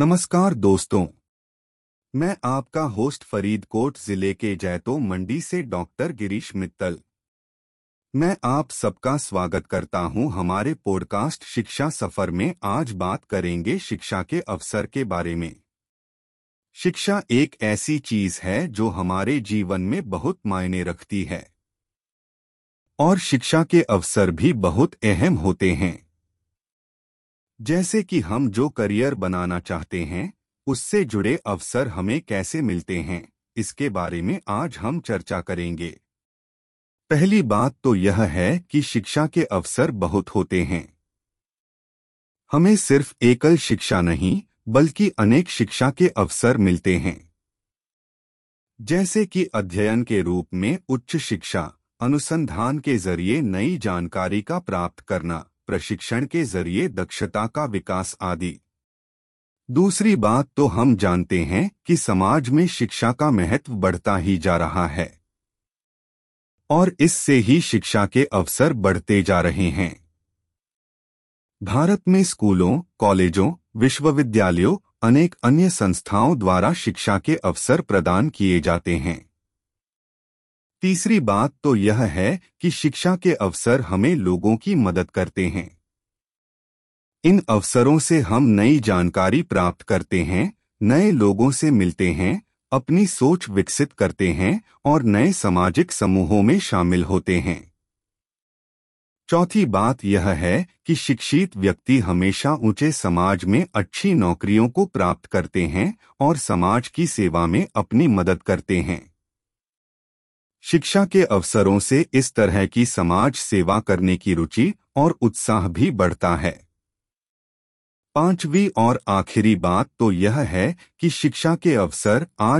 नमस्कार दोस्तों। मैं आपका होस्ट फरीदकोट ज़िले के जैतो मंडी से डॉक्टर गिरीश मित्तल। मैं आप सबका स्वागत करता हूँ हमारे पॉडकास्ट शिक्षा सफ़र में। आज बात करेंगे शिक्षा के अवसर के बारे में। शिक्षा एक ऐसी चीज़ है जो हमारे जीवन में बहुत मायने रखती है। और शिक्षा के अवसर भी बहुत अहम होते हैं। जैसे कि हम जो करियर बनाना चाहते हैं, उससे जुड़े अवसर हमें कैसे मिलते हैं, इसके बारे में आज हम चर्चा करेंगे। पहली बात तो यह है कि शिक्षा के अवसर बहुत होते हैं। हमें सिर्फ़ एकल शिक्षा नहीं, बल्कि अनेक शिक्षा के अवसर मिलते हैं। जैसे कि अध्ययन के रूप में उच्च शिक्षा, अनुसंधान के ज़रिए नई जानकारी का प्राप्त करना प्रशिक्षण के ज़रिए दक्षता का विकास आदि। दूसरी बात तो हम जानते हैं कि समाज में शिक्षा का महत्व बढ़ता ही जा रहा है। और इससे ही शिक्षा के अवसर बढ़ते जा रहे हैं। भारत में स्कूलों, कॉलेजों, विश्वविद्यालयों अनेक अन्य संस्थाओं द्वारा शिक्षा के अवसर प्रदान किए जाते हैं। तीसरी बात तो यह है कि शिक्षा के अवसर हमें लोगों की मदद करते हैं। इन अवसरों से हम नई जानकारी प्राप्त करते हैं, नए लोगों से मिलते हैं, अपनी सोच विकसित करते हैं और नए सामाजिक समूहों में शामिल होते हैं। चौथी बात यह है कि शिक्षित व्यक्ति हमेशा ऊँचे समाज में अच्छी नौकरियों को प्राप्त करते हैं और समाज की सेवा में अपनी मदद करते हैं। शिक्षा के अवसरों से इस तरह की समाज सेवा करने की रुचि और उत्साह भी बढ़ता है। पांचवी और आखिरी बात तो यह है कि शिक्षा के अवसर आज